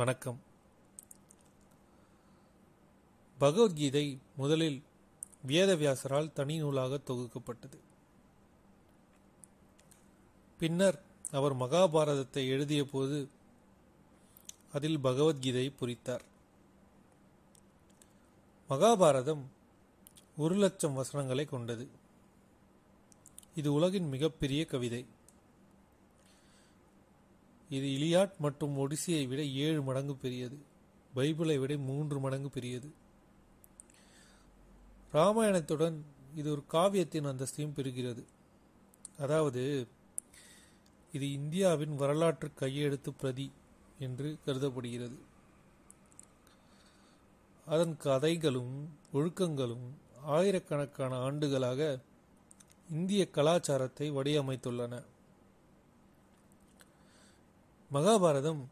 வணக்கம். பகவத்கீதை முதலில் வேதவியாசரால் தனி நூலாக தொகுக்கப்பட்டது. பின்னர் அவர் மகாபாரதத்தை எழுதியபோது அதில் பகவத்கீதை புரித்தார். மகாபாரதம் ஒரு லட்சம் வசனங்களை கொண்டது. இது உலகின் மிகப்பெரிய கவிதை. இது இலியாட் மற்றும் ஒடிசியை விட ஏழு மடங்கு பெரியது. பைபிளை விட மூன்று மடங்கு பெரியது. ராமாயணத்துடன் இது ஒரு காவியத்தின் அந்தஸ்தையும் பெறுகிறது. அதாவது இது இந்தியாவின் வரலாற்று கையெழுத்து பிரதி என்று கருதப்படுகிறது. அதன் கதைகளும் ஒழுக்கங்களும் ஆயிரக்கணக்கான ஆண்டுகளாக இந்திய கலாச்சாரத்தை வடிவமைத்துள்ளன. மகாபாரதம்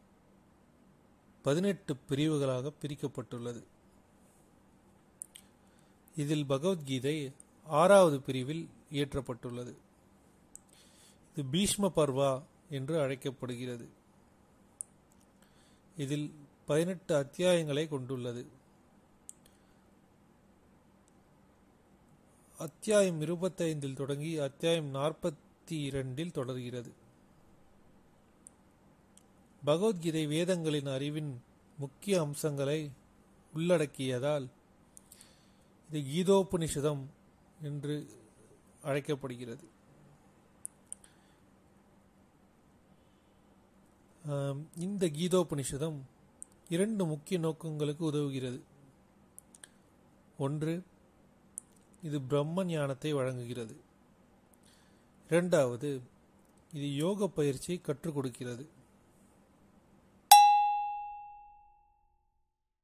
பதினெட்டு பிரிவுகளாக பிரிக்கப்பட்டுள்ளது. இதில் பகவத்கீதை ஆறாவது பிரிவில் இயற்றப்பட்டுள்ளது. இது பீஷ்ம பர்வா என்று அழைக்கப்படுகிறது. இதில் பதினெட்டு அத்தியாயங்களை கொண்டுள்ளது. அத்தியாயம் இருபத்தைந்தில் தொடங்கி அத்தியாயம் நாற்பத்தி இரண்டில் தொடர்கிறது. பகவத்கீதை வேதங்களின் அறிவின் முக்கிய அம்சங்களை உள்ளடக்கியதால் இது கீதோபனிஷதம் என்று அழைக்கப்படுகிறது. இந்த கீதோபனிஷதம் இரண்டு முக்கிய நோக்கங்களுக்கு உதவுகிறது. ஒன்று இது பிரம்ம ஞானத்தை வழங்குகிறது. இரண்டாவது இது யோக பயிற்சியை கற்றுக் கொடுக்கிறது.